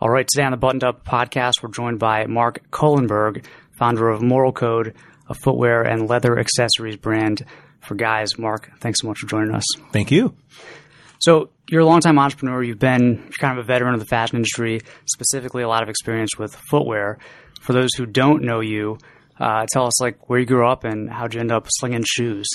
All right, today on the Buttoned Up podcast, we're joined by Mark Kohlenberg, founder of Moral Code, a footwear and leather accessories brand for guys. Mark, thanks so much for joining us. Thank you. So, you're a longtime entrepreneur. You've been kind of a veteran of the fashion industry, specifically a lot of experience with footwear. For those who don't know you, uh, tell us like where you grew up and how'd you end up slinging shoes.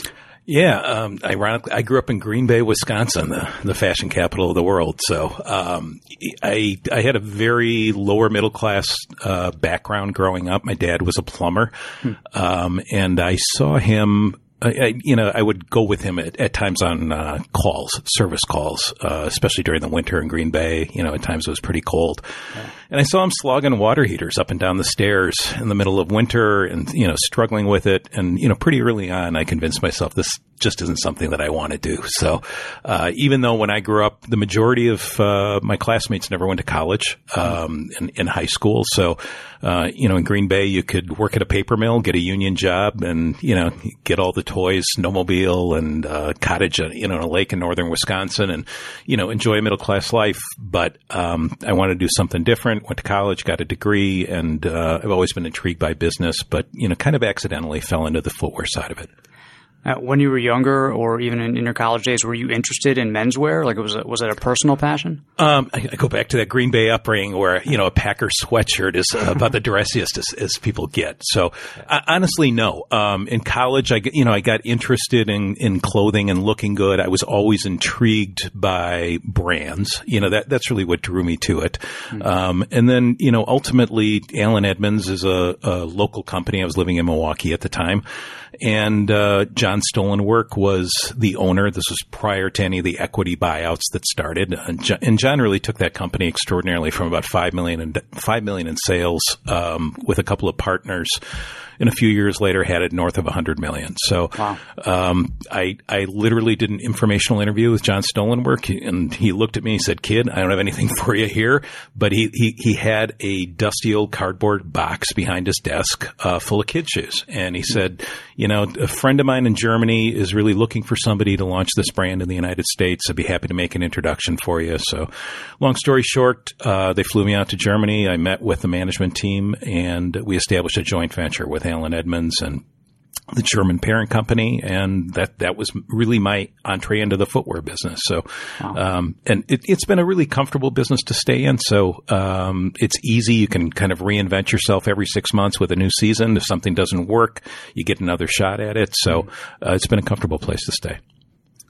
Yeah, um, ironically, I grew up in Green Bay, Wisconsin, the, the fashion capital of the world. So um, I I had a very lower middle class uh, background growing up. My dad was a plumber, hmm. um, and I saw him I, you know, I would go with him at, at times on uh, calls, service calls, uh, especially during the winter in Green Bay. You know, at times it was pretty cold, yeah. And I saw him slogging water heaters up and down the stairs in the middle of winter, and you know, struggling with it. And you know, pretty early on, I convinced myself this just isn't something that I want to do. So, uh, even though when I grew up, the majority of uh, my classmates never went to college um, in, in, high school, so uh, you know, in Green Bay, you could work at a paper mill, get a union job, and you know, get all the toys, snowmobile, and uh, cottage, uh, you know, a lake in northern Wisconsin, and you know, enjoy a middle class life. But um, I wanted to do something different. Went to college, got a degree, and uh, I've always been intrigued by business, but you know, kind of accidentally fell into the footwear side of it. Uh, when you were younger, or even in, in, your college days, were you interested in menswear? Like, was it, was it a personal passion? Um, I, I, go back to that Green Bay upbringing, where you know a Packer sweatshirt is about the dressiest as, as, people get. So, uh, honestly, no. Um, in college, I you know I got interested in in clothing and looking good. I was always intrigued by brands. You know that that's really what drew me to it. Mm-hmm. Um, and then you know ultimately, Allen Edmonds is a, a local company. I was living in Milwaukee at the time. And uh, John Stollenwerk was the owner. This was prior to any of the equity buyouts that started. And John really took that company extraordinarily from about five million in, five million in sales um, with a couple of partners and a few years later had it north of 100 million. So wow. um, I, I literally did an informational interview with John Stollenwerk, and he looked at me and said, Kid, I don't have anything for you here. But he, he, he had a dusty old cardboard box behind his desk uh, full of kid shoes. And he said, You know, a friend of mine in Germany is really looking for somebody to launch this brand in the United States. I'd be happy to make an introduction for you. So, long story short, uh, they flew me out to Germany. I met with the management team, and we established a joint venture with Allen Edmonds and the German parent company, and that that was really my entree into the footwear business. So, wow. um, and it, has been a really comfortable business to stay in. So, um, it's easy. You can kind of reinvent yourself every six months with a new season. If something doesn't work, you get another shot at it. So, uh, it's been a comfortable place to stay.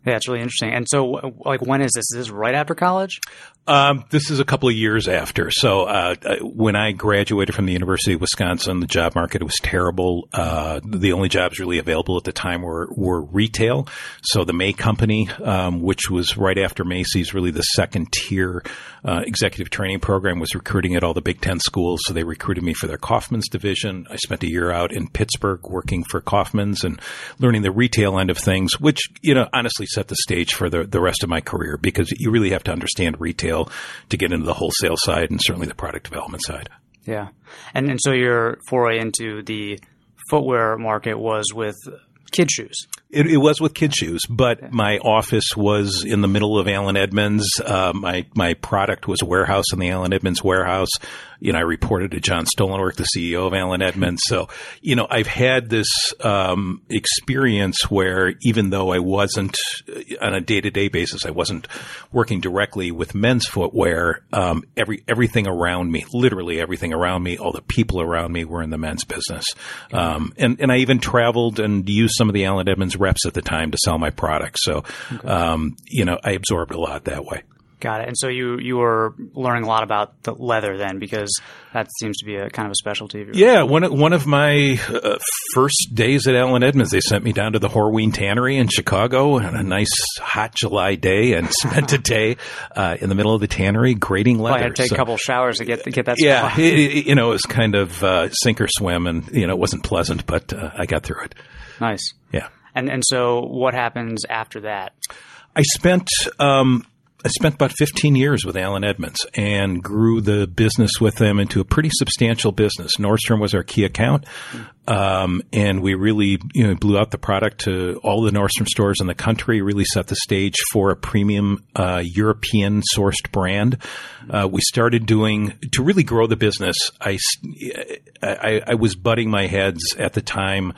Yeah, it's really interesting. And so, like, when is this? Is this right after college? Um, this is a couple of years after. So uh, uh, when I graduated from the University of Wisconsin, the job market was terrible. Uh, the only jobs really available at the time were were retail. So the May Company, um, which was right after Macy's, really the second tier uh, executive training program, was recruiting at all the Big Ten schools. So they recruited me for their Kaufmann's division. I spent a year out in Pittsburgh working for Kaufmann's and learning the retail end of things, which you know honestly set the stage for the the rest of my career because you really have to understand retail retail to get into the wholesale side and certainly the product development side. Yeah. And and so your foray into the footwear market was with kid shoes. It, it, was with kid shoes, but my office was in the middle of Allen Edmonds. Uh, my my product was a warehouse in the Allen Edmonds warehouse. You know, I reported to John Stollenwerk, the CEO of Allen Edmonds. So, you know, I've had this um, experience where even though I wasn't uh, on a day to day basis, I wasn't working directly with men's footwear. Um, every everything around me, literally everything around me, all the people around me were in the men's business. Um, and and I even traveled and used some of the Allen Edmonds reps at the time to sell my products. So, okay. um, you know, I absorbed a lot that way. Got it. And so you you were learning a lot about the leather then, because that seems to be a kind of a specialty. Of yeah, one of, one of my uh, first days at Allen Edmonds, they sent me down to the Horween Tannery in Chicago on a nice hot July day, and spent a day uh, in the middle of the tannery grading leather. Well, I had to take so, a couple showers to get to get that. Yeah, it, it, you know, it was kind of uh, sink or swim, and you know, it wasn't pleasant, but uh, I got through it. Nice. Yeah. And and so what happens after that? I spent um, I spent about 15 years with Allen Edmonds and grew the business with them into a pretty substantial business. Nordstrom was our key account. Um, and we really, you know, blew out the product to all the Nordstrom stores in the country, really set the stage for a premium, uh, European sourced brand. Uh, we started doing, to really grow the business, I, I, I was butting my heads at the time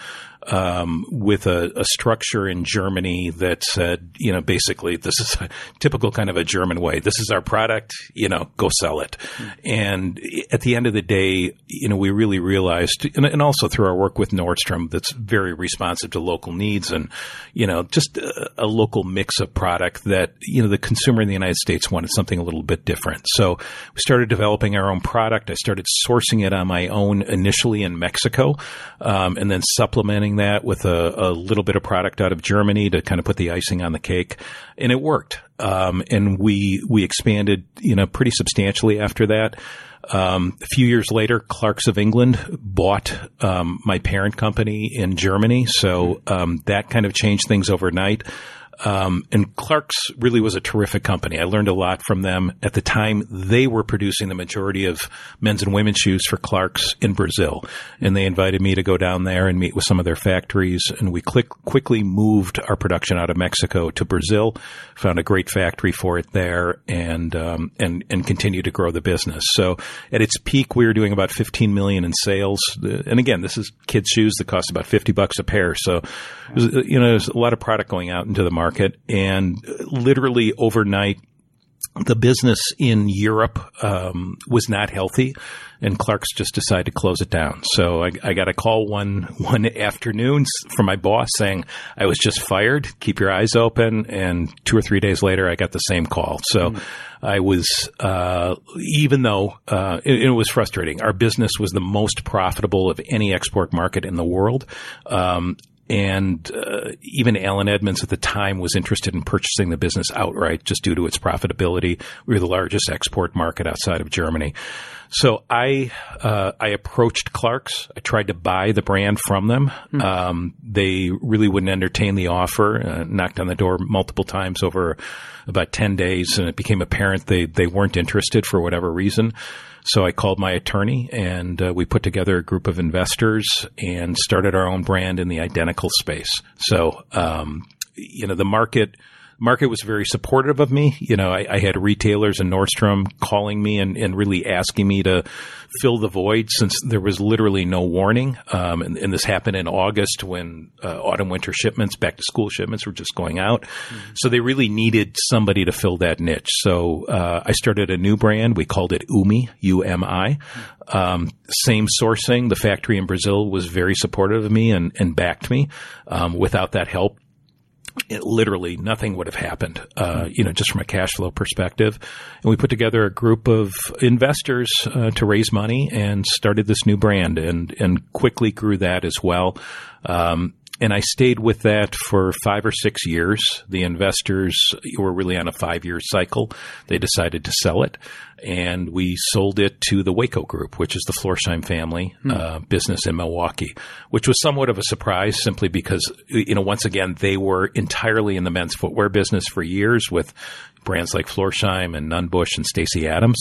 um, with a, a, structure in Germany that said, you know, basically this is a typical kind of a German way. This is our product, you know, go sell it. Mm-hmm. And at the end of the day, you know, we really realized, and, and, also through our work with Nordstrom, that's very responsive to local needs and, you know, just a, a local mix of product that, you know, the consumer in the United States wanted something a little bit different. So we started developing our own product. I started sourcing it on my own initially in Mexico, um, and then supplementing that with a, a, little bit of product out of Germany to kind of put the icing on the cake, and it worked. Um, and we we expanded, you know, pretty substantially after that. Um, a few years later, Clarks of England bought um, my parent company in Germany, so um, that kind of changed things overnight. Um, and Clark's really was a terrific company. I learned a lot from them. At the time, they were producing the majority of men's and women's shoes for Clark's in Brazil. And they invited me to go down there and meet with some of their factories. And we click, quickly moved our production out of Mexico to Brazil, found a great factory for it there and, um, and, and continued to grow the business. So at its peak, we were doing about 15 million in sales. And again, this is kids shoes that cost about 50 bucks a pair. So, was, you know, there's a lot of product going out into the market market, and literally overnight, the business in Europe um, was not healthy, and Clark's just decided to close it down. So I, I, got a call one one afternoon from my boss saying I was just fired. Keep your eyes open. And two or three days later, I got the same call. So mm. I was, uh, even though uh, it, it, was frustrating, our business was the most profitable of any export market in the world. Um, and uh, even Allen Edmonds at the time was interested in purchasing the business outright just due to its profitability. We were the largest export market outside of Germany. So I uh, I approached Clark's. I tried to buy the brand from them. Mm. Um, they really wouldn't entertain the offer. Uh, knocked on the door multiple times over about ten days, and it became apparent they they weren't interested for whatever reason. So I called my attorney and uh, we put together a group of investors and started our own brand in the identical space. So, um, you know, the market market was very supportive of me. You know, I, I had retailers and Nordstrom calling me and, and, really asking me to fill the void since there was literally no warning. Um, and, and, this happened in August when uh, autumn winter shipments, back to school shipments were just going out. Mm-hmm. So they really needed somebody to fill that niche. So uh, I started a new brand. We called it Umi, U M I. Um, same sourcing. The factory in Brazil was very supportive of me and, and backed me. Um, without that help, it, literally nothing would have happened, uh, you know, just from a cash flow perspective. And we put together a group of investors uh, to raise money and started this new brand and, and quickly grew that as well. Um, and I stayed with that for five or six years. The investors were really on a five year cycle. They decided to sell it, and we sold it to the Weyco Group, which is the Florsheim family hmm. uh, business in Milwaukee, which was somewhat of a surprise simply because, you know, once again, they were entirely in the men's footwear business for years with brands like Florsheim and Nunn Bush and Stacy Adams.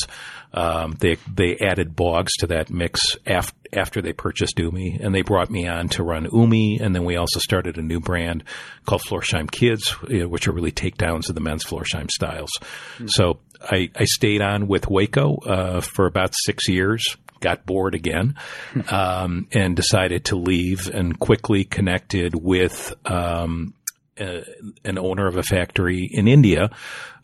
Um, they they added Bogs to that mix af- after they purchased Umi, and they brought me on to run Umi, and then we also started a new brand called Florsheim Kids, which are really takedowns of the men's Florsheim styles. Mm-hmm. So I, I, stayed on with Weyco uh, for about six years. Got bored again, hmm. um, and decided to leave, and quickly connected with um, uh, an owner of a factory in India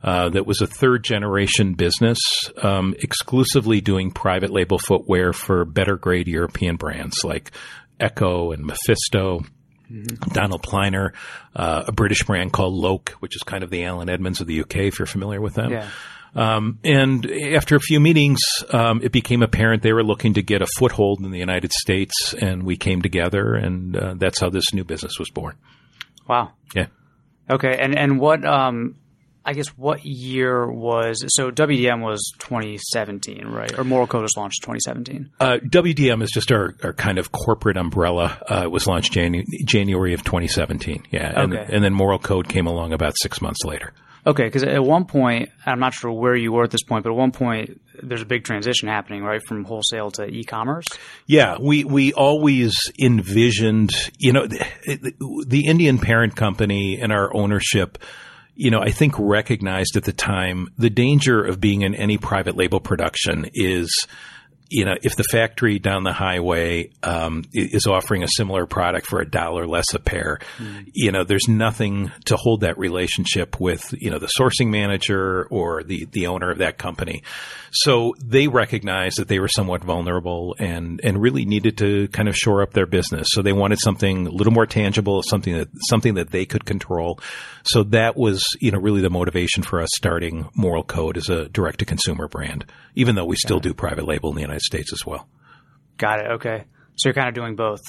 uh, that was a third generation business, um, exclusively doing private label footwear for better grade European brands like Ecco and Mephisto. Mm-hmm. Donald Pliner, uh, a British brand called Loake, which is kind of the Allen Edmonds of the UK, if you're familiar with them. Yeah. Um, and after a few meetings, um, it became apparent they were looking to get a foothold in the United States, and we came together, and uh, that's how this new business was born. Wow. Yeah. Okay. And and what um I guess what year was so WDM was 2017, right? Or Moral Code was launched 2017. Uh, WDM is just our, our kind of corporate umbrella. Uh, it was launched Janu- January of 2017. Yeah, and, okay. and then Moral Code came along about six months later. Okay, because at one point, I'm not sure where you were at this point, but at one point, there's a big transition happening, right, from wholesale to e-commerce. Yeah, we we always envisioned, you know, the, the Indian parent company and our ownership you know, I think recognized at the time the danger of being in any private label production is you know, if the factory down the highway um, is offering a similar product for a dollar less a pair, mm. you know, there's nothing to hold that relationship with, you know, the sourcing manager or the the owner of that company. So they recognized that they were somewhat vulnerable and and really needed to kind of shore up their business. So they wanted something a little more tangible, something that something that they could control. So that was, you know, really the motivation for us starting Moral Code as a direct to consumer brand, even though we still do private label in the United United States as well. Got it. Okay. So you're kind of doing both.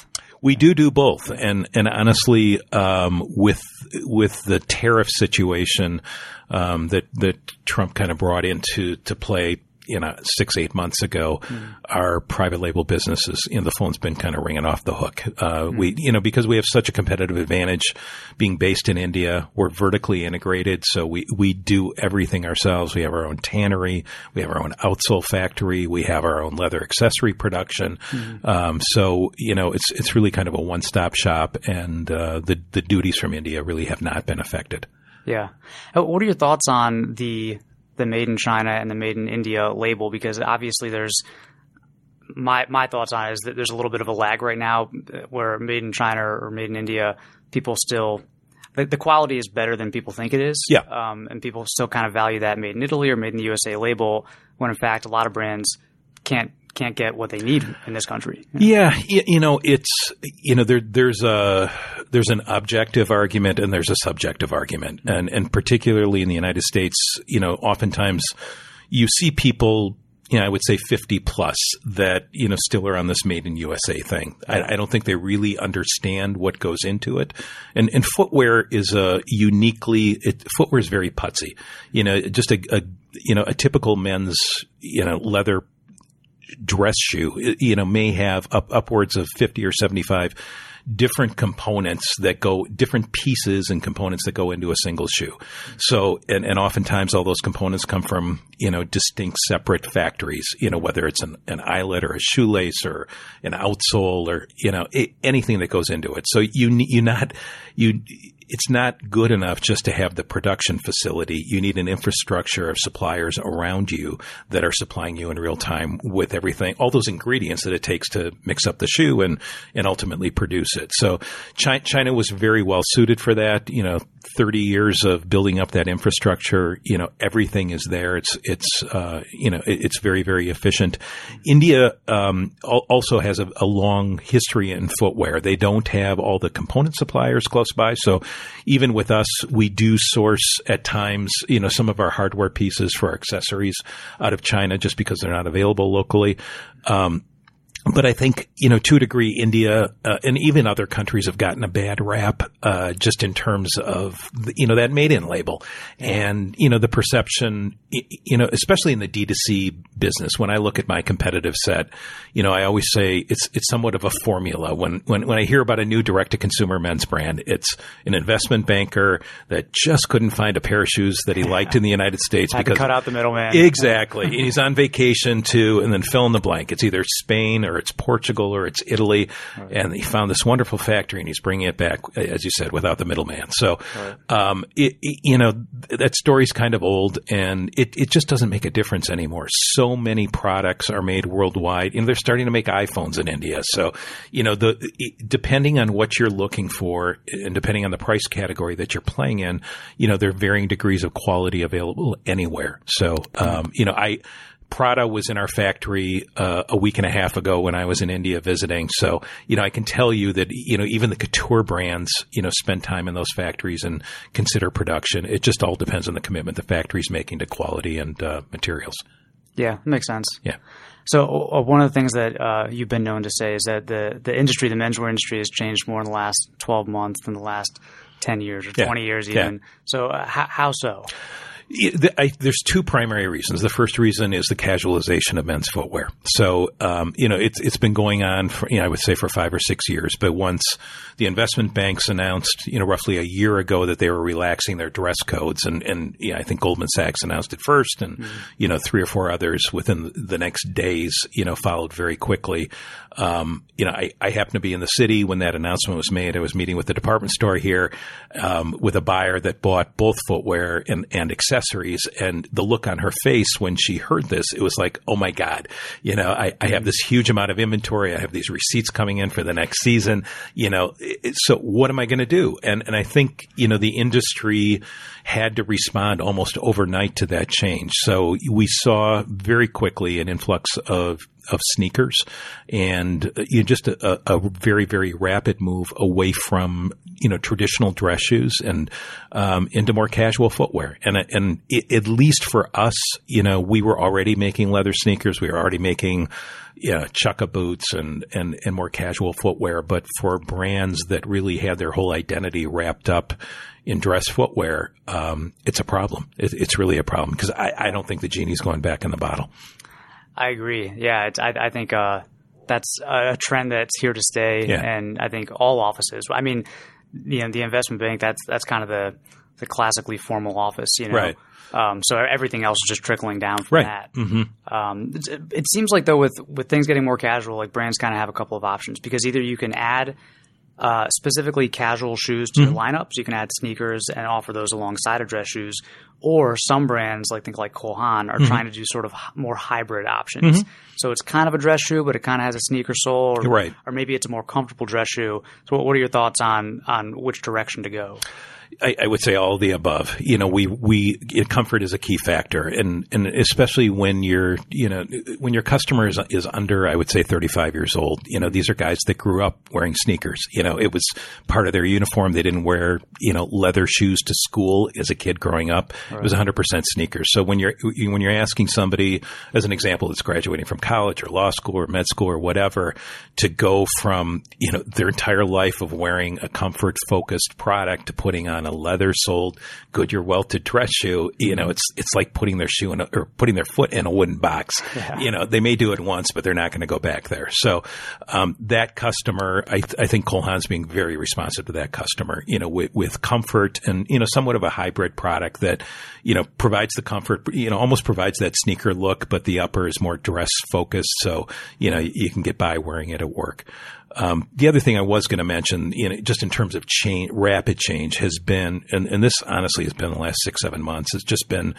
We do do both, and and honestly, um, with with the tariff situation um, that that Trump kind of brought into to play you know six eight months ago, mm. our private label businesses, you know, the phone's been kind of ringing off the hook. Uh, mm. We you know because we have such a competitive advantage being based in India, we're vertically integrated, so we we do everything ourselves. We have our own tannery, we have our own outsole factory, we have our own leather accessory production. Mm. Um, so you know it's it's really kind of a one stop shop, and uh, the the duties from India really have not been affected. Yeah. Uh, what are your thoughts on the the made in China and the made in India label because obviously there's my my thoughts on it is that there's a little bit of a lag right now where made in China or made in India people still the, the quality is better than people think it is. Yeah. Um, and people still kind of value that made in Italy or made in the USA label when in fact a lot of brands can't can't get what they need in this country. Yeah, you know, it's you know there there's a there's an objective argument and there's a subjective argument, and and particularly in the United States, you know, oftentimes you see people. You know, I would say 50 plus that, you know, still are on this made in USA thing. I, I don't think they really understand what goes into it. And, and footwear is a uniquely, it, footwear is very putsy. You know, just a, a you know, a typical men's, you know, leather dress shoe, you know, may have up, upwards of 50 or 75 different components that go, different pieces and components that go into a single shoe. So, and, and oftentimes all those components come from, you know, distinct separate factories, you know, whether it's an, an eyelet or a shoelace or an outsole or, you know, it, anything that goes into it. So you, you not, you, it's not good enough just to have the production facility. You need an infrastructure of suppliers around you that are supplying you in real time with everything, all those ingredients that it takes to mix up the shoe and, and ultimately produce it. So China was very well suited for that. You know, 30 years of building up that infrastructure, you know, everything is there. It's, it's, uh, you know, it's very, very efficient. India, um, also has a, a long history in footwear. They don't have all the component suppliers close by. So even with us, we do source at times, you know, some of our hardware pieces for our accessories out of China just because they're not available locally. Um, but I think you know to a degree, India uh, and even other countries have gotten a bad rap uh, just in terms of the, you know that made in label and you know the perception you know especially in the D 2 C business. When I look at my competitive set, you know I always say it's it's somewhat of a formula. When when when I hear about a new direct to consumer men's brand, it's an investment banker that just couldn't find a pair of shoes that he liked in the United States Had because cut out the middleman exactly. and he's on vacation too, and then fill in the blank. It's either Spain or it's Portugal or it's Italy. Right. And he found this wonderful factory and he's bringing it back, as you said, without the middleman. So, right. um, it, it, you know, that story's kind of old and it, it just doesn't make a difference anymore. So many products are made worldwide and they're starting to make iPhones in India. So, you know, the, depending on what you're looking for and depending on the price category that you're playing in, you know, there are varying degrees of quality available anywhere. So, um, you know, I, Prada was in our factory uh, a week and a half ago when I was in India visiting. So, you know, I can tell you that, you know, even the couture brands, you know, spend time in those factories and consider production. It just all depends on the commitment the factory's making to quality and uh, materials. Yeah, makes sense. Yeah. So uh, one of the things that uh, you've been known to say is that the the industry, the menswear industry, has changed more in the last twelve months than the last ten years or twenty years even. Yeah. So uh, how, how so? I, there's two primary reasons. The first reason is the casualization of men's footwear. So, um, you know, it's it's been going on for, you know, I would say for five or six years. But once the investment banks announced, you know, roughly a year ago that they were relaxing their dress codes, and and yeah, I think Goldman Sachs announced it first, and mm-hmm. you know, three or four others within the next days, you know, followed very quickly. Um, you know, I, I happened to be in the city when that announcement was made. I was meeting with the department store here um, with a buyer that bought both footwear and, and accessories. And the look on her face when she heard this, it was like, oh my God, you know, I, I have this huge amount of inventory. I have these receipts coming in for the next season. You know, it, so what am I going to do? And, and I think, you know, the industry had to respond almost overnight to that change. So we saw very quickly an influx of of sneakers and uh, you know, just a, a, very very rapid move away from you know traditional dress shoes and um, into more casual footwear and and it, at least for us you know we were already making leather sneakers we were already making you chukka boots and, and, and more casual footwear, but for brands that really had their whole identity wrapped up in dress footwear, um, it's a problem. It, it's really a problem because I, I don't think the genie's going back in the bottle. I agree. Yeah, I, I think uh, that's a trend that's here to stay, yeah. and I think all offices. I mean, you know, the investment bank. That's that's kind of the the classically formal office. You know, right. Um, so everything else is just trickling down from right. that. Mm-hmm. Um, it, it, seems like though with with things getting more casual, like brands kind of have a couple of options because either you can add uh, specifically casual shoes to mm-hmm. your lineup. So you can add sneakers and offer those alongside of dress shoes. Or some brands, like think like Cole Haan, are mm-hmm. trying to do sort of more hybrid options. Mm-hmm. So it's kind of a dress shoe, but it kind of has a sneaker sole, or, right. or maybe it's a more comfortable dress shoe. So what are your thoughts on on which direction to go? I, I, would say all the above. You know, we we comfort is a key factor, and and especially when you're you know when your customer is is under I would say 35 years old. You know, these are guys that grew up wearing sneakers. You know, it was part of their uniform. They didn't wear you know leather shoes to school as a kid growing up. Right. It was 100 percent sneakers. So when you're when you're asking somebody, as an example, that's graduating from college or law school or med school or whatever, to go from you know their entire life of wearing a comfort focused product to putting on a leather soled Goodyear welted dress shoe, you know, it's it's like putting their shoe in a, or putting their foot in a wooden box. Yeah. You know, they may do it once, but they're not going to go back there. So um, that customer, I, th- I think Cole Haan's being very responsive to that customer. You know, with, with comfort and you know somewhat of a hybrid product that you know provides the comfort. You know, almost provides that sneaker look, but the upper is more dress focused. So you know you can get by wearing it at work. Um, the other thing I was going to mention, you know, just in terms of change, rapid change, has been, and, and this honestly has been the last six, seven months, has just been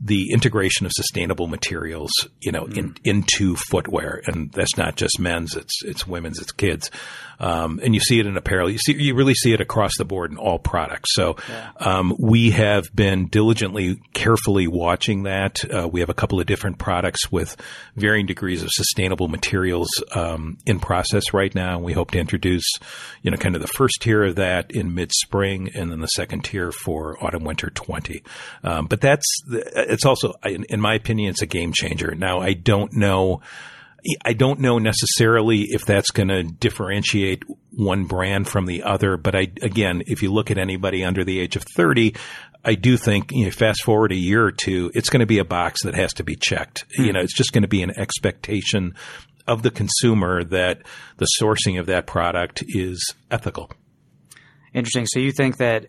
the integration of sustainable materials, you know, mm. in, into footwear, and that's not just men's; it's it's women's, it's kids, um, and you see it in apparel. You see, you really see it across the board in all products. So, yeah. um, we have been diligently, carefully watching that. Uh, we have a couple of different products with varying degrees of sustainable materials um, in process right now. We hope to introduce, you know, kind of the first tier of that in mid spring, and then the second tier for autumn winter twenty. Um, but that's it's also, in, in my opinion, it's a game changer. Now, I don't know. I don't know necessarily if that's going to differentiate one brand from the other, but I, again, if you look at anybody under the age of 30, I do think, you know, fast forward a year or two, it's going to be a box that has to be checked. Mm-hmm. You know, it's just going to be an expectation of the consumer that the sourcing of that product is ethical. Interesting. So you think that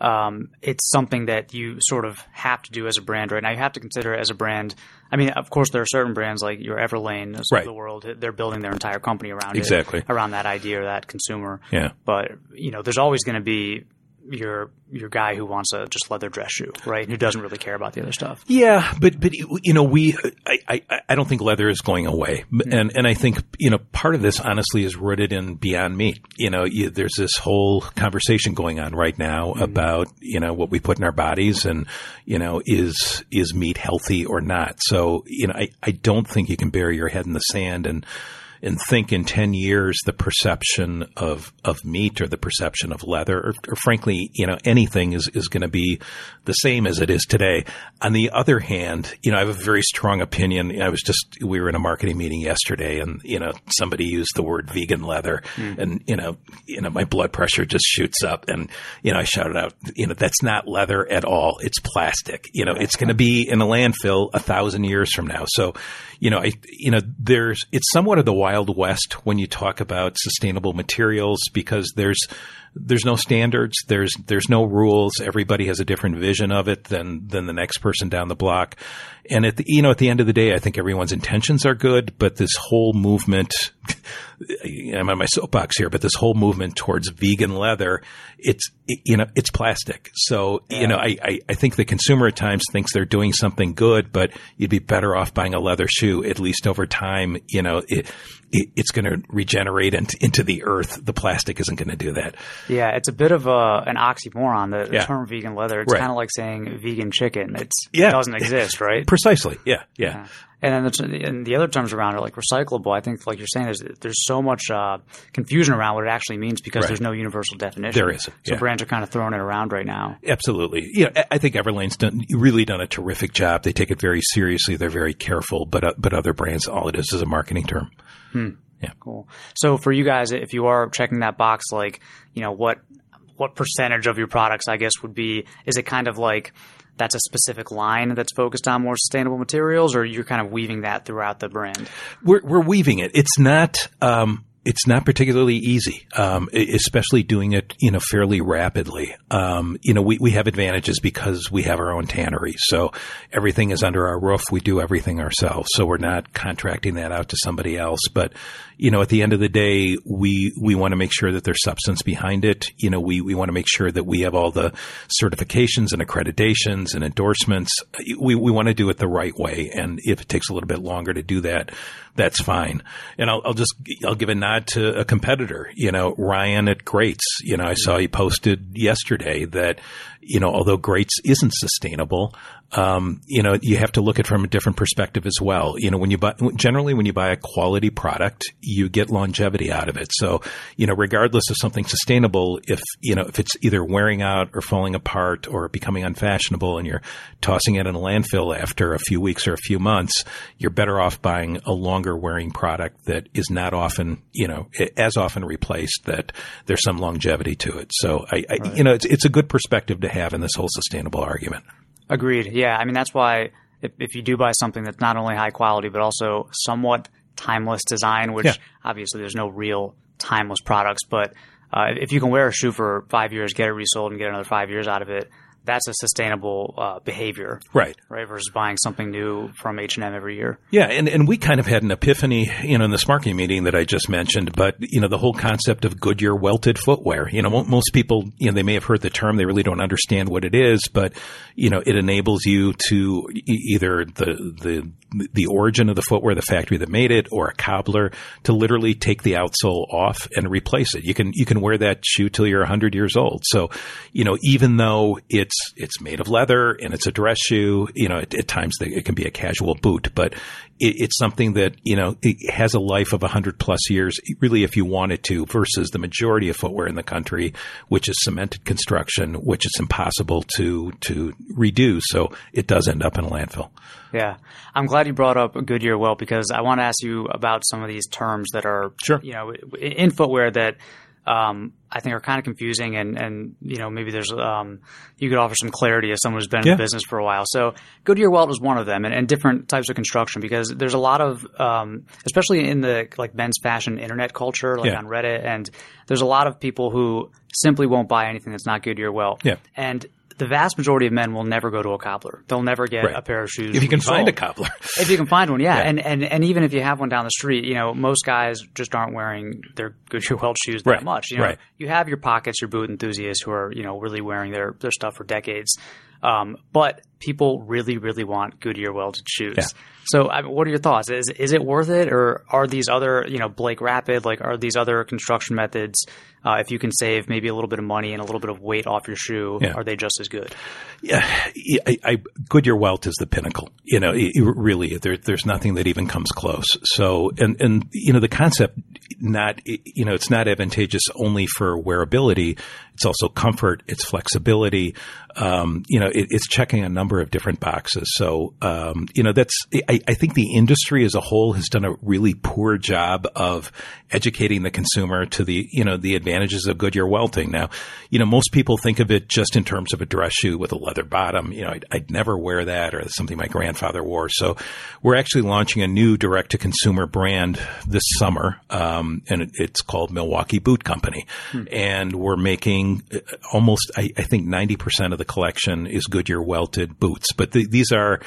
um, it's something that you sort of have to do as a brand right now. You have to consider it as a brand. I mean, of course, there are certain brands like your Everlane right. of the world. They're building their entire company around exactly. it, around that idea or that consumer. Yeah. But you know, there's always going to be your your guy who wants a just leather dress shoe, right? Who doesn't really care about the other stuff. Yeah, but but you know, we I I, I don't think leather is going away, mm-hmm. and and I think you know part of this honestly is rooted in Beyond Meat. You know, you, there's this whole conversation going on right now mm-hmm. about you know what we put in our bodies, and you know is is meat healthy or not. So you know, I I don't think you can bury your head in the sand and and think in 10 years the perception of, of meat or the perception of leather or, or frankly, you know, anything is, is going to be the same as it is today. On the other hand, you know, I have a very strong opinion. I was just, we were in a marketing meeting yesterday and, you know, somebody used the word vegan leather mm. and, you know, you know, my blood pressure just shoots up and, you know, I shouted out, you know, that's not leather at all. It's plastic. You know, it's going to be in a landfill a thousand years from now. So, you know, I, you know, there's, it's somewhat of the wild west when you talk about sustainable materials because there's, there's no standards. There's there's no rules. Everybody has a different vision of it than than the next person down the block. And at the you know at the end of the day, I think everyone's intentions are good, but this whole movement. I'm on my soapbox here, but this whole movement towards vegan leather, it's you know it's plastic. So yeah. you know I, I I think the consumer at times thinks they're doing something good, but you'd be better off buying a leather shoe at least over time. You know it it's going to regenerate into the earth. The plastic isn't going to do that. Yeah, it's a bit of a, an oxymoron. The, yeah. term vegan leather. It's right. kind of like saying vegan chicken. It's, yeah. It doesn't exist, right? Precisely. Yeah, yeah. yeah. And then the, and the other terms around it, like recyclable, I think, like you're saying, there's there's so much uh, confusion around what it actually means because right. there's no universal definition. There isn't. So brands are kind of throwing it around right now. Absolutely. Yeah, I think Everlane's done really done a terrific job. They take it very seriously. They're very careful. But uh, but other brands, all it is is a marketing term. Hmm. Yeah. Cool. So for you guys, if you are checking that box, like, you know, what, what percentage of your products, I guess, would be, is it kind of like, that's a specific line that's focused on more sustainable materials, or you're kind of weaving that throughout the brand? We're, we're weaving it. It's not, um, it's not particularly easy, um, especially doing it, you know, fairly rapidly. Um, you know, we, we have advantages because we have our own tannery. So everything is under our roof. We do everything ourselves. So we're not contracting that out to somebody else. But, you know, at the end of the day, we, we want to make sure that there's substance behind it. You know, we, we want to make sure that we have all the certifications and accreditations and endorsements. We, we want to do it the right way. And if it takes a little bit longer to do that, that's fine. And I'll, I'll just, I'll give a nod to a competitor, you know, Ryan at Greats. You know, I saw he posted yesterday that, you know, although Greats isn't sustainable, um, you know, you have to look at it from a different perspective as well. You know, when you buy, generally when you buy a quality product, you get longevity out of it. So, you know, regardless of something sustainable, if, you know, if it's either wearing out or falling apart or becoming unfashionable and you're tossing it in a landfill after a few weeks or a few months, you're better off buying a longer wearing product that is not often, you know, as often replaced that there's some longevity to it. So I, I right. you know, it's, it's a good perspective to have in this whole sustainable argument. Agreed. Yeah. I mean, that's why if, if you do buy something that's not only high quality, but also somewhat timeless design, which yeah. obviously there's no real timeless products, but uh, if you can wear a shoe for five years, get it resold, and get another five years out of it, that's a sustainable uh, behavior, right? Right, versus buying something new from H and M every year. Yeah, and and we kind of had an epiphany, you know, in this marketing meeting that I just mentioned. But you know, the whole concept of Goodyear welted footwear. You know, most people, you know, they may have heard the term, they really don't understand what it is, but you know, it enables you to either the the the origin of the footwear, the factory that made it, or a cobbler to literally take the outsole off and replace it. You can you can wear that shoe till you're 100 years old. So, you know, even though it's it's made of leather and it's a dress shoe, you know, at, at times it can be a casual boot, but it, it's something that you know it has a life of 100 plus years, really, if you wanted to, versus the majority of footwear in the country, which is cemented construction, which it's impossible to to redo. So it does end up in a landfill. Yeah, I'm glad you brought up Goodyear well because I want to ask you about some of these terms that are, sure. you know, in footwear that um, I think are kind of confusing, and and you know maybe there's um, you could offer some clarity as someone who's been yeah. in the business for a while. So Goodyear welt is one of them, and, and different types of construction because there's a lot of um, especially in the like men's fashion internet culture, like yeah. on Reddit, and there's a lot of people who simply won't buy anything that's not Goodyear welt. Yeah. And the vast majority of men will never go to a cobbler. They'll never get right. a pair of shoes. If you can find a cobbler. if you can find one, yeah. yeah. And, and and even if you have one down the street, you know, most guys just aren't wearing their Goodyear welt shoes that right. much. You know, right. you have your pockets, your boot enthusiasts who are, you know, really wearing their, their stuff for decades. Um, but people really, really want Goodyear welted shoes. Yeah. So, I mean, what are your thoughts? Is is it worth it, or are these other, you know, Blake Rapid, like, are these other construction methods? Uh, if you can save maybe a little bit of money and a little bit of weight off your shoe, Yeah. are they just as good? Yeah, I, I, Goodyear Welt is the pinnacle. You know, it, it really, there, there's nothing that even comes close. So, and and you know, the concept, not you know, it's not advantageous only for wearability. It's also comfort. It's flexibility. Um, you know, it, it's checking a number of different boxes. So, um, you know, that's I, I think the industry as a whole has done a really poor job of educating the consumer to the you know the advantages of Goodyear welting. Now, you know, most people think of it just in terms of a dress shoe with a leather bottom. You know, I'd, I'd never wear that, or something my grandfather wore. So, we're actually launching a new direct to consumer brand this summer, um, and it, it's called Milwaukee Boot Company, and we're making uh, almost I, I think ninety percent of the collection is Goodyear welted boots, but the, these are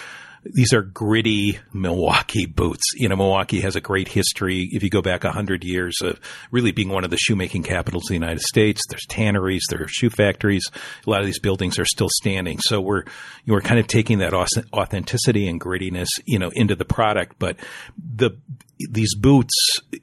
these are gritty Milwaukee boots. You know, Milwaukee has a great history. If you go back hundred years of really being one of the shoemaking capitals of the United States, there's tanneries, there are shoe factories. A lot of these buildings are still standing. So we're, you we're kind of taking that authenticity and grittiness, you know, into the product. But the, these boots,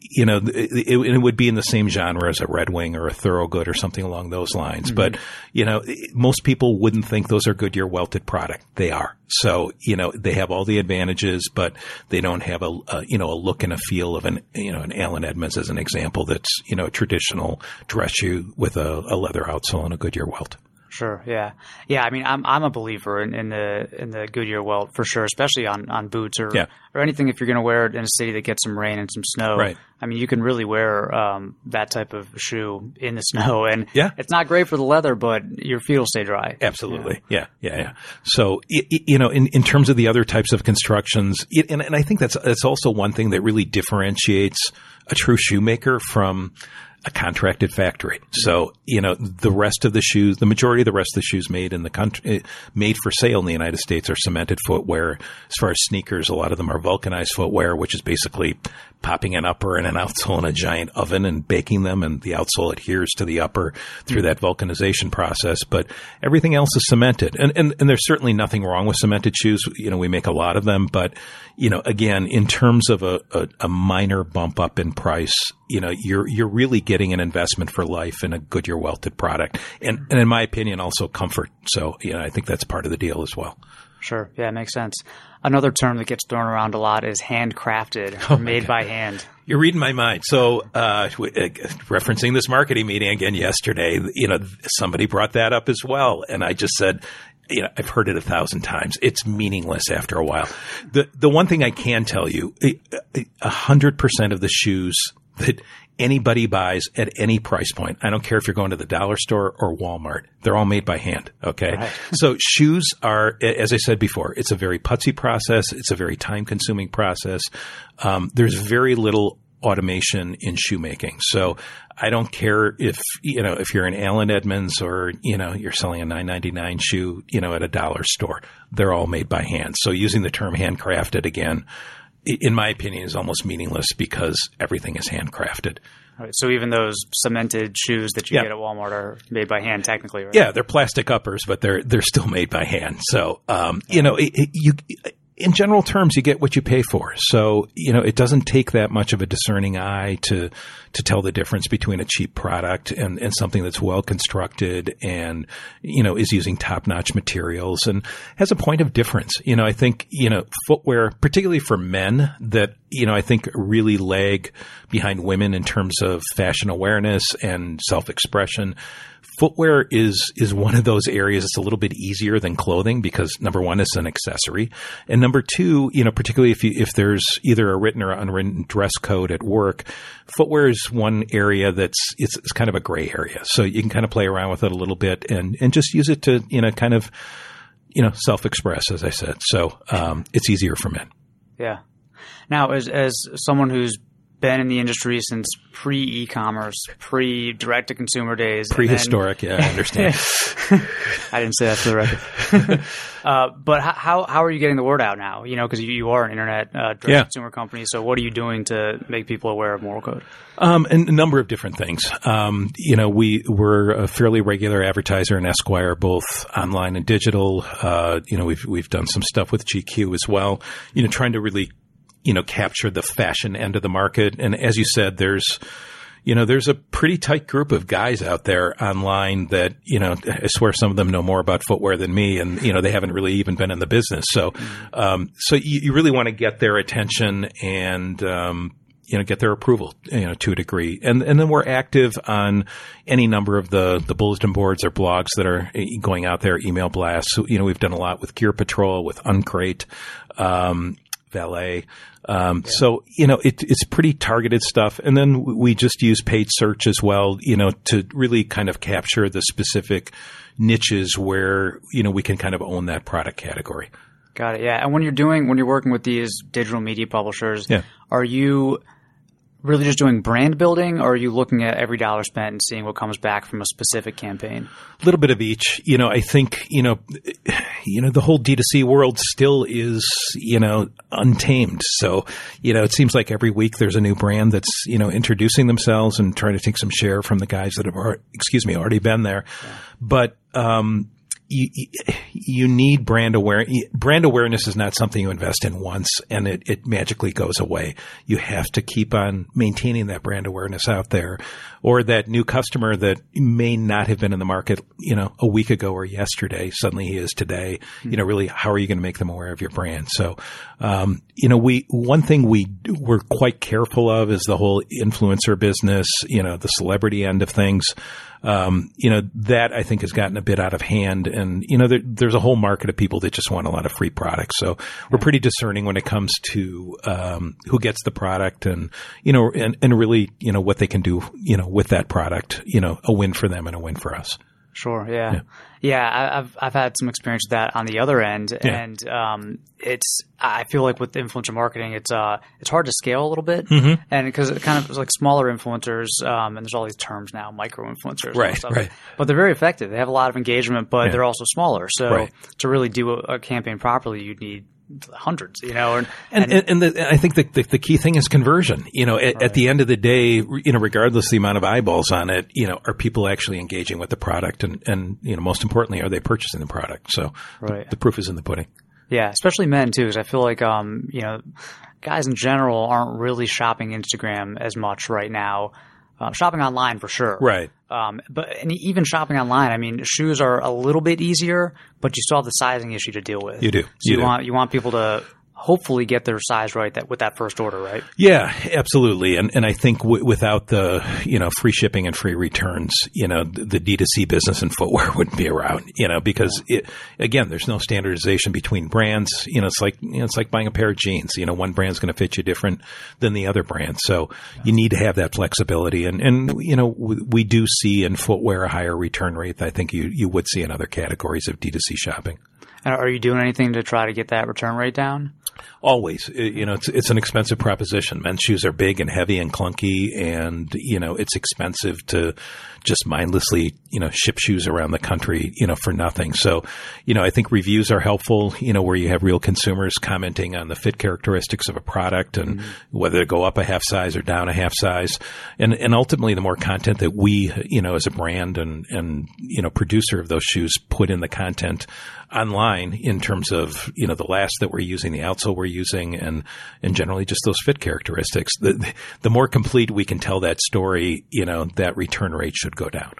you know, it, it, it would be in the same genre as a Red Wing or a Thorogood or something along those lines. Mm-hmm. But, you know, most people wouldn't think those are Goodyear welted product. They are. So, you know, they have all the advantages, but they don't have a, a, you know, a look and a feel of an, you know, an Allen Edmonds as an example that's, you know, a traditional dress shoe with a, a leather outsole and a Goodyear welt. Sure. Yeah. Yeah. I mean, I'm I'm a believer in, in the in the Goodyear welt for sure, especially on, on boots or Yeah. or anything. If you're going to wear it in a city that gets some rain and some snow, Right. I mean, you can really wear um, that type of shoe in the snow, and Yeah. it's not great for the leather, but your feet will stay dry. Absolutely. Yeah. Yeah. Yeah. So, i- i- you know, in, in terms of the other types of constructions, it, and, and I think that's, that's also one thing that really differentiates a true shoemaker from a contracted factory. So, you know, the rest of the shoes, the majority of the rest of the shoes made in the country, eh, made for sale in the United States are cemented footwear. As far as sneakers, a lot of them are vulcanized footwear, which is basically popping an upper and an outsole in a giant oven and baking them, and the outsole adheres to the upper through that vulcanization process. But everything else is cemented, and and, and there's certainly nothing wrong with cemented shoes. You know, we make a lot of them, but you know, again, in terms of a, a, a minor bump up in price, you know, you're you're really getting an investment for life in a Goodyear welted product, and and in my opinion, also comfort. So, you know, I think that's part of the deal as well. Sure. Yeah, it makes sense. Another term that gets thrown around a lot is handcrafted or made by hand. You're reading my mind. So, uh, uh, referencing this marketing meeting again yesterday, you know, somebody brought that up as well, and I just said, you know, I've heard it a thousand times. It's meaningless after a while. The the one thing I can tell you, a hundred percent of the shoes that anybody buys at any price point, I don't care if you're going to the dollar store or Walmart, they're all made by hand. Okay, Right. so shoes are, as I said before, it's a very putsy process. It's a very time consuming process. Um, there's very little automation in shoemaking. So I don't care if, you know, if you're an Allen Edmonds or, you know, you're selling a 999 shoe, you know, at a dollar store. They're all made by hand. So using the term handcrafted again, in my opinion, is almost meaningless because everything is handcrafted. Right. So even those cemented shoes that you Yeah. get at Walmart are made by hand, technically, right? Yeah, they're plastic uppers, but they're they're still made by hand. So, um, you know, it, it, you in general terms, you get what you pay for. So, you know, it doesn't take that much of a discerning eye to to tell the difference between a cheap product and, and something that's well constructed and you know is using top notch materials and has a point of difference. You know, I think you know footwear, particularly for men, that you know I think really lag behind women in terms of fashion awareness and self expression footwear is is one of those areas that's a little bit easier than clothing because number one it's an accessory. And number two you know particularly if you if there's either a written or unwritten dress code at work footwear is one area that's it's, it's kind of a gray area. So you can kind of play around with it a little bit and and just use it to you know kind of you know self express as i said. So um, it's easier for men. Yeah. Now, as as someone who's been in the industry since pre e-commerce, pre direct to consumer days, and then- Prehistoric, yeah, I understand. I didn't say that for the record. uh, but how, how how are you getting the word out now? You know, because you, are an internet uh, direct Yeah. consumer company. So what are you doing to make people aware of Moral Code? Um, and a number of different things. Um, you know, we we're a fairly regular advertiser in Esquire, both online and digital. Uh, you know, we've we've done some stuff with GQ as well. You know, trying to really, you know, capture the fashion end of the market. And as you said, there's you know, there's a pretty tight group of guys out there online that, you know, I swear some of them know more about footwear than me and, you know, they haven't really even been in the business. So, um, so you, you really want to get their attention and, um, you know, get their approval, you know, to a degree. And, and then we're active on any number of the, the bulletin boards or blogs that are eh, going out there, email blasts. You know, we've done a lot with Gear Patrol, with Uncrate, um, Valet. Um, So you know it, it's pretty targeted stuff, and then we just use paid search as well. You know to really kind of capture the specific niches where you know we can kind of own that product category. Got it. Yeah. And when you're doing when you're working with these digital media publishers, Yeah. are you really just doing brand building, or are you looking at every dollar spent and seeing what comes back from a specific campaign? A little bit of each. You know, I think you know, you know, the whole D2C world still is you know untamed. So you know, it seems like every week there's a new brand that's you know introducing themselves and trying to take some share from the guys that have, excuse me, already been there. But um, you, you- need brand aware. Brand awareness is not something you invest in once and it, it magically goes away. You have to keep on maintaining that brand awareness out there or that new customer that may not have been in the market, you know, a week ago or yesterday. Suddenly he is today. You know, really, how are you going to make them aware of your brand? So, um, you know, we, one thing we, we're quite careful of is the whole influencer business, you know, the celebrity end of things um, you know, that I think has gotten a bit out of hand. And, you know, there, there's a whole market of people that just want a lot of free products. So we're pretty discerning when it comes to, um, who gets the product and, you know, and, and really, you know, what they can do, you know, with that product, you know, a win for them and a win for us. Sure. Yeah. Yeah. I, I've I've had some experience with that on the other end, Yeah. and um, it's I feel like with influencer marketing, it's uh it's hard to scale a little bit, Mm-hmm. and because it kind of like smaller influencers, um, and there's all these terms now, micro influencers, Right, stuff. right. But they're very effective. They have a lot of engagement, but Yeah. they're also smaller. So Right. to really do a, a campaign properly, you'd need hundreds, you know, and, And, and, and, the, I think the, the, the key thing is conversion. You know, at, at the end of the day, you know, regardless of the amount of eyeballs on it, you know, are people actually engaging with the product? And, and you know, most importantly, are they purchasing the product? So Right. the proof is in the pudding. Yeah, especially men too, because I feel like um, you know, guys in general aren't really shopping Instagram as much right now. Uh, shopping online for sure, Right. Um, but and even shopping online, I mean, shoes are a little bit easier, but you still have the sizing issue to deal with. You do. So You you, do. want you want people to hopefully get their size right that with that first order, right? Yeah, absolutely. And and I think w- without the you know free shipping and free returns, you know the, the D2C business and footwear wouldn't be around. You know because it, again, there's no standardization between brands. You know, it's like you know, it's like buying a pair of jeans. You know, one brand's going to fit you different than the other brand. So you need to have that flexibility. And and you know we, we do see in footwear a higher return rate. than I think you you would see in other categories of D2C shopping. And are you doing anything to try to get that return rate down? Always, you know, it's it's an expensive proposition. Men's shoes are big and heavy and clunky, and you know, it's expensive to just mindlessly, you know, ship shoes around the country, you know, for nothing. So, you know, I think reviews are helpful. You know, where you have real consumers commenting on the fit characteristics of a product and mm-hmm. whether to go up a half size or down a half size, and and ultimately, the more content that we, you know, as a brand and and you know, producer of those shoes put in the content online in terms of you know the last that we're using, the outsole we're using, and and generally just those fit characteristics. The the more complete we can tell that story, you know, that return rate should go down.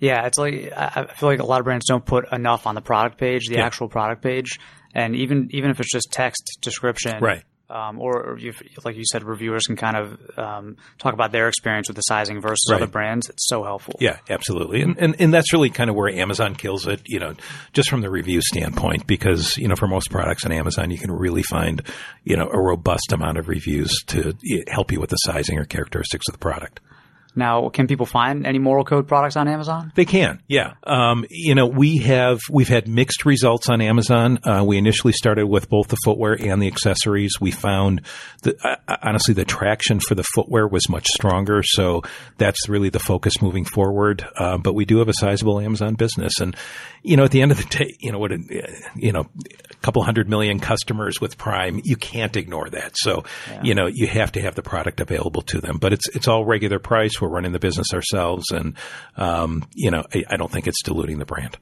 Yeah, it's like I feel like a lot of brands don't put enough on the product page, the Yeah. actual product page, and even even if it's just text description, Right. Um, or like you said, reviewers can kind of um, talk about their experience with the sizing versus Right. other brands. It's so helpful. Yeah, absolutely. And, and and that's really kind of where Amazon kills it, you know, just from the review standpoint, because, you know, for most products on Amazon, you can really find, you know, a robust amount of reviews to eh, help you with the sizing or characteristics of the product. Now, can people find any moral code products on Amazon? They can, yeah. Um, you know, we have we've had mixed results on Amazon. Uh, we initially started with both the footwear and the accessories. We found that uh, honestly the traction for the footwear was much stronger, so that's really the focus moving forward. Uh, but we do have a sizable Amazon business, and you know, at the end of the day, you know what, you know, a couple hundred million customers with Prime, you can't ignore that. So, yeah. you know, you have to have the product available to them. But it's it's all regular price we're running the business ourselves, and um, you know, I, I, don't think it's diluting the brand.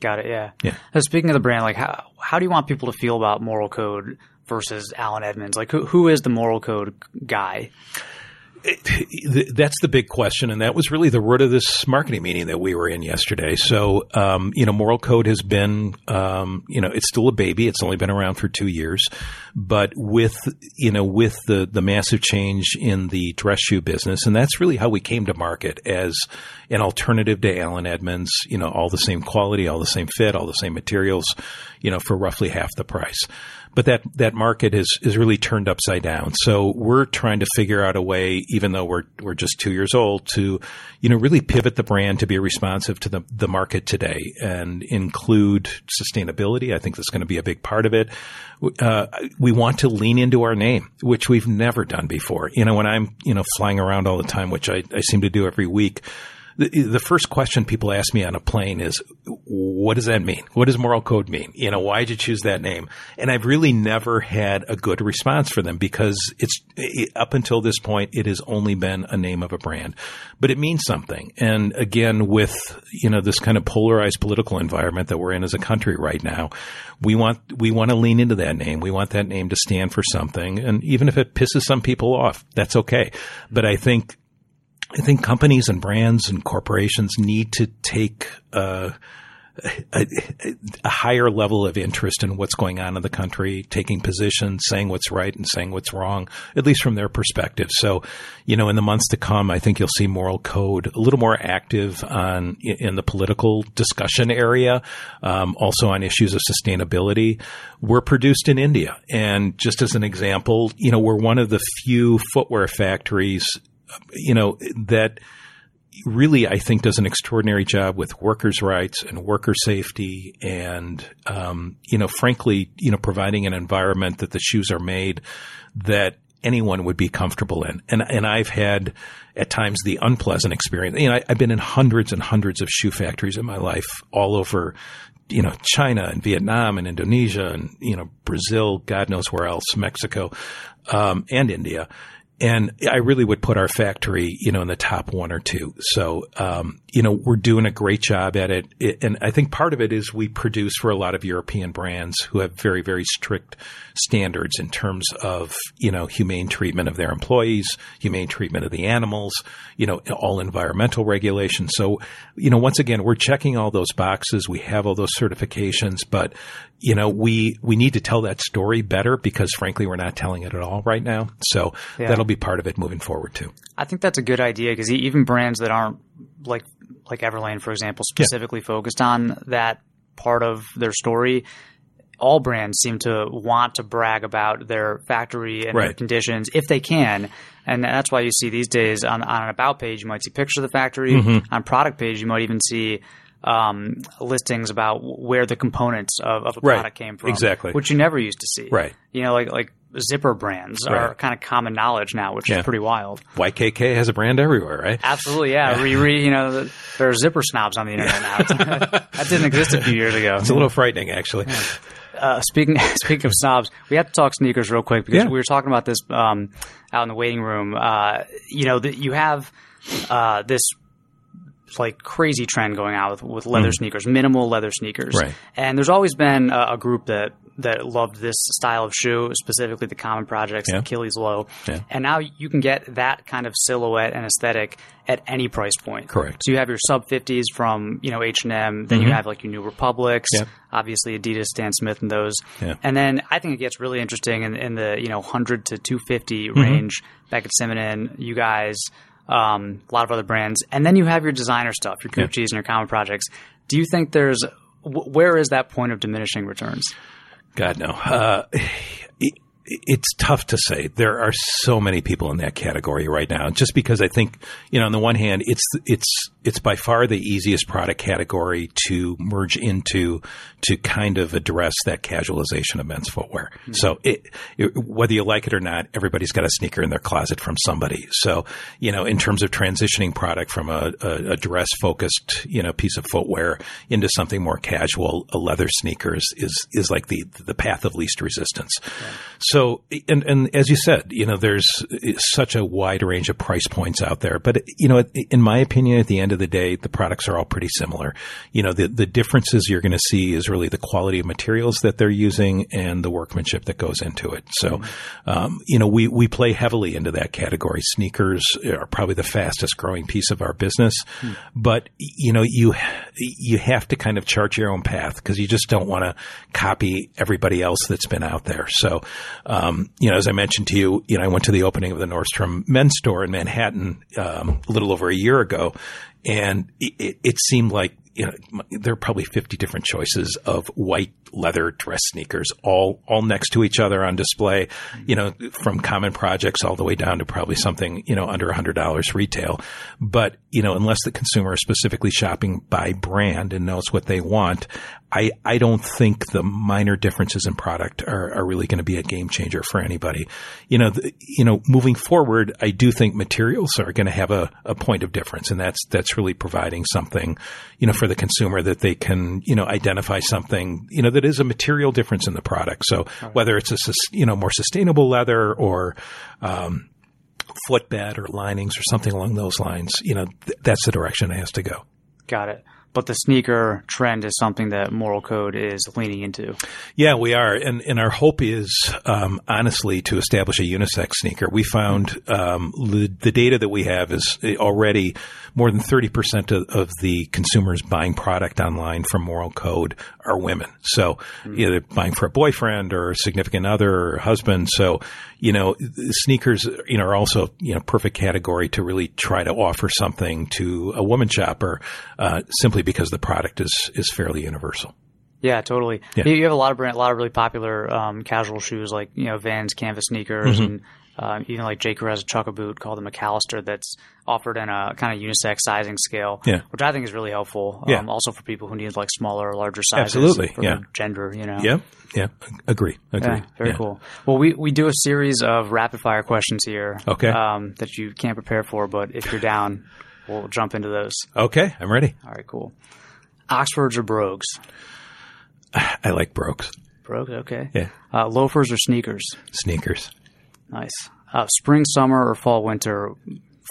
Got it. Yeah. Yeah. So speaking of the brand, like how how do you want people to feel about Moral Code versus Allen Edmonds? Like who who is the Moral Code guy? That's the big question, and that was really the root of this marketing meeting that we were in yesterday. So, um, you know, Moral Code has been, um, you know, it's still a baby. It's only been around for two years, but with you know, with the the massive change in the dress shoe business, and that's really how we came to market as an alternative to Allen Edmonds. You know, all the same quality, all the same fit, all the same materials, you know, for roughly half the price but that that market is is really turned upside down. So we're trying to figure out a way, even though we're we're just two years old, to you know really pivot the brand to be responsive to the the market today and include sustainability. I think that's going to be a big part of it. Uh, we want to lean into our name, which we've never done before. You know, when I'm you know flying around all the time, which I, I seem to do every week the, the first question people ask me on a plane is, what does that mean? What does moral code mean? You know, why did you choose that name? And I've really never had a good response for them because it's it, up until this point, it has only been a name of a brand, but it means something. And again, with, you know, this kind of polarized political environment that we're in as a country right now, we want, we want to lean into that name. We want that name to stand for something. And even if it pisses some people off, that's okay. But I think I think companies and brands and corporations need to take uh, a, a, higher level of interest in what's going on in the country, taking positions, saying what's right and saying what's wrong, at least from their perspective. So, you know, in the months to come, I think you'll see moral code a little more active on in the political discussion area, um, also on issues of sustainability. We're produced in India, and just as an example, you know, we're one of the few footwear factories you know, that really, I think, does an extraordinary job with workers' rights and worker safety, and um, you know, frankly, you know, providing an environment that the shoes are made that anyone would be comfortable in. And and I've had at times the unpleasant experience. You know, I, have been in hundreds and hundreds of shoe factories in my life, all over. You know, China and Vietnam and Indonesia and, you know, Brazil, God knows where else, Mexico, um, and India and I really would put our factory, you know, in the top one or two. So, um, you know, we're doing a great job at it. it. And I think part of it is we produce for a lot of European brands who have very, very strict standards in terms of, you know, humane treatment of their employees, humane treatment of the animals, you know, all environmental regulations. So, you know, once again, we're checking all those boxes. We have all those certifications, but, you know, we, we need to tell that story better because frankly, we're not telling it at all right now. So yeah. that'll be part of it moving forward too. I think that's a good idea because even brands that aren't like, like Everlane, for example, specifically yeah. focused on that part of their story, all brands seem to want to brag about their factory and right. their conditions if they can. And that's why you see these days on, on an about page, you might see pictures of the factory. Mm-hmm. On product page, you might even see um, listings about where the components of, of a right. product came from. Exactly. Which you never used to see. Right. You know, like, like zipper brands right. are kind of common knowledge now, which yeah. is pretty wild. YKK has a brand everywhere, right? Absolutely, yeah. Riri, you know, there are zipper snobs on the internet now. that didn't exist a few years ago. It's a little frightening, actually. Yeah. Uh, speaking speaking of snobs, we have to talk sneakers real quick because yeah. we were talking about this um, out in the waiting room. Uh, you know, that you have uh, this like crazy trend going on with, with leather mm. sneakers, minimal leather sneakers. Right. And there's always been a, a, group that that loved this style of shoe, specifically the Common Projects, yeah. Achilles Low. Yeah. And now you can get that kind of silhouette and aesthetic at any price point. Correct. So you have your sub 50s from, you know, H&M, then mm-hmm. you have like your New Republics, yeah. obviously Adidas, Stan Smith and those. Yeah. And then I think it gets really interesting in, in the, you know, 100 to 250 mm-hmm. range. Beckett Simonin, you guys – um, a lot of other brands, and then you have your designer stuff, your Gucci's yeah. and your common projects. Do you think there's where is that point of diminishing returns? God no. Uh, it's tough to say. There are so many people in that category right now. Just because I think, you know, on the one hand, it's it's it's by far the easiest product category to merge into to kind of address that casualization of men's footwear. Mm-hmm. So it, it, whether you like it or not, everybody's got a sneaker in their closet from somebody. So you know, in terms of transitioning product from a, a, a dress focused you know piece of footwear into something more casual, a leather sneaker is is, like the the path of least resistance. Yeah. So and and as you said, you know, there's such a wide range of price points out there, but you know, in my opinion, at the end of the day, the products are all pretty similar. You know, the the differences you're going to see is really the quality of materials that they're using and the workmanship that goes into it. So, mm-hmm. um, you know, we, we play heavily into that category. Sneakers are probably the fastest growing piece of our business, mm-hmm. but you know, you, you have to kind of chart your own path because you just don't want to copy everybody else that's been out there. So, um, you know, as I mentioned to you, you know, I went to the opening of the Nordstrom men's store in Manhattan, um, a little over a year ago and it, it, seemed like you know, there are probably 50 different choices of white leather dress sneakers, all, all next to each other on display, you know, from common projects all the way down to probably something, you know, under $100 retail. But, you know, unless the consumer is specifically shopping by brand and knows what they want, I, I don't think the minor differences in product are, are really going to be a game changer for anybody. You know, the, you know, moving forward, I do think materials are going to have a, a point of difference, and that's that's really providing something, you know, for the consumer that they can, you know, identify something, you know, that is a material difference in the product. So right. whether it's a you know more sustainable leather or um, footbed or linings or something along those lines, you know, th- that's the direction it has to go. Got it but the sneaker trend is something that Moral Code is leaning into. Yeah, we are, and and our hope is um, honestly to establish a unisex sneaker. We found um, the, the, data that we have is already more than thirty percent of, of, the consumers buying product online from Moral Code are women. So mm-hmm. either buying for a boyfriend or a significant other or husband. So you know, sneakers, you know, are also, you know, perfect category to really try to offer something to a woman shopper, uh, simply because the product is, is fairly universal. Yeah, totally. Yeah. You have a lot of brand, a lot of really popular um, casual shoes like you know Vans canvas sneakers mm-hmm. and um, even like J. Crew has a Chukka boot called the Macalister that's offered in a kind of unisex sizing scale, yeah. which I think is really helpful. Yeah. Um, also for people who need like smaller or larger sizes. Absolutely. Yeah. gender, you know. Yeah. Yeah. Agree. Agree. Yeah, very yeah. cool. Well, we, we do a series of rapid fire questions here. Okay. Um, that you can't prepare for, but if you're down, we'll jump into those. Okay. I'm ready. All right. Cool. Oxfords or brogues? I like brogues. Brogues. Okay. Yeah. Uh, loafers or sneakers? Sneakers. Nice. Uh, spring, summer, or fall, winter?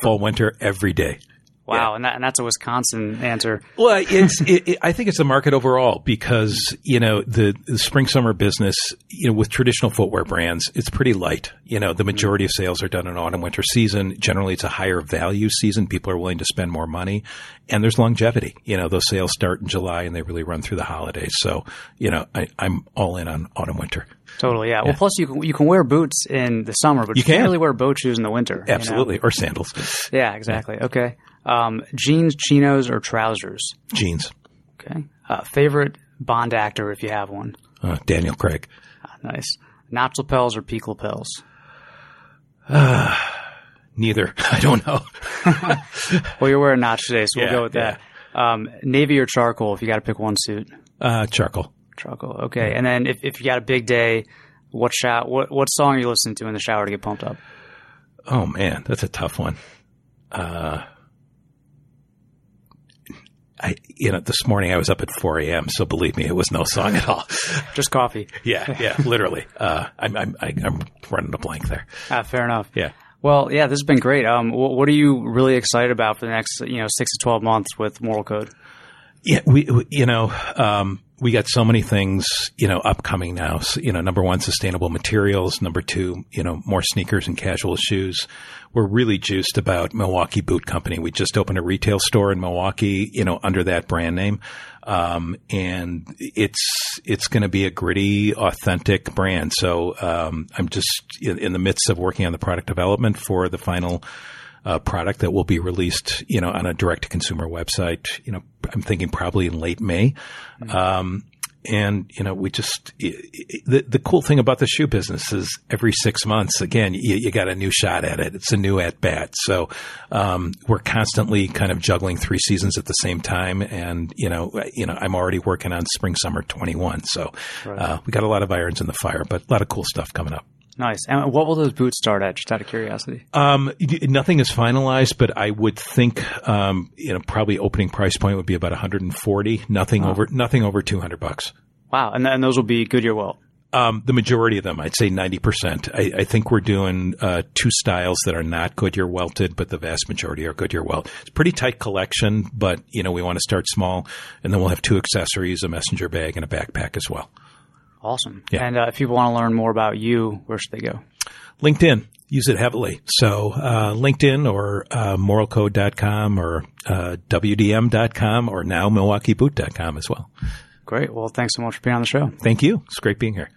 Fall, winter, every day. Wow, yeah. and, that, and that's a Wisconsin answer. Well, it's it, it, I think it's the market overall because you know the, the, spring summer business you know with traditional footwear brands it's pretty light. You know the mm-hmm. majority of sales are done in autumn winter season. Generally, it's a higher value season. People are willing to spend more money, and there's longevity. You know those sales start in July and they really run through the holidays. So you know I, I'm all in on autumn winter. Totally, yeah. yeah. Well, plus you can you can wear boots in the summer, but you, you can't really wear boat shoes in the winter. Absolutely, you know? or sandals. Yeah, exactly. Okay. Um, jeans, chinos, or trousers? Jeans. Okay. Uh, favorite Bond actor, if you have one? Uh, Daniel Craig. Ah, nice. Notch lapels or peak lapels? Uh, neither. I don't know. well, you're wearing notch today, so we'll go with that. Um, navy or charcoal, if you got to pick one suit? Uh, charcoal. Charcoal. Okay. And then if, if you got a big day, what, shower, what, what song are you listening to in the shower to get pumped up? Oh, man, that's a tough one. Uh, I, you know, this morning I was up at 4 a.m. So believe me, it was no song at all. Just coffee. yeah, yeah, literally. Uh, I'm, I'm, I'm running a blank there. Ah, fair enough. Yeah. Well, yeah, this has been great. Um, what are you really excited about for the next, you know, six to 12 months with Moral Code? Yeah, we, we you know, um, we got so many things, you know, upcoming now. So, you know, number one, sustainable materials. Number two, you know, more sneakers and casual shoes. We're really juiced about Milwaukee Boot Company. We just opened a retail store in Milwaukee, you know, under that brand name. Um, and it's, it's going to be a gritty, authentic brand. So, um, I'm just in, in the midst of working on the product development for the final, uh, product that will be released, you know, on a direct to consumer website. You know, I'm thinking probably in late May. Mm-hmm. Um, and you know, we just the the cool thing about the shoe business is every six months, again, you, you got a new shot at it. It's a new at bat. So um, we're constantly kind of juggling three seasons at the same time, and you know, you know, I'm already working on spring summer 21. So right. uh, we got a lot of irons in the fire, but a lot of cool stuff coming up. Nice. And what will those boots start at? Just out of curiosity. Um, nothing is finalized, but I would think, um, you know, probably opening price point would be about 140. Nothing wow. over, nothing over 200 bucks. Wow. And, and those will be Goodyear welt. Um, the majority of them, I'd say 90%. I, I think we're doing uh, two styles that are not Goodyear welted, but the vast majority are Goodyear welt. It's a pretty tight collection, but, you know, we want to start small, and then we'll have two accessories, a messenger bag, and a backpack as well. Awesome. Yeah. And uh, if people want to learn more about you, where should they go? LinkedIn. Use it heavily. So uh, LinkedIn or uh, moralcode.com or uh, WDM.com or now MilwaukeeBoot.com as well. Great. Well, thanks so much for being on the show. Thank you. It's great being here.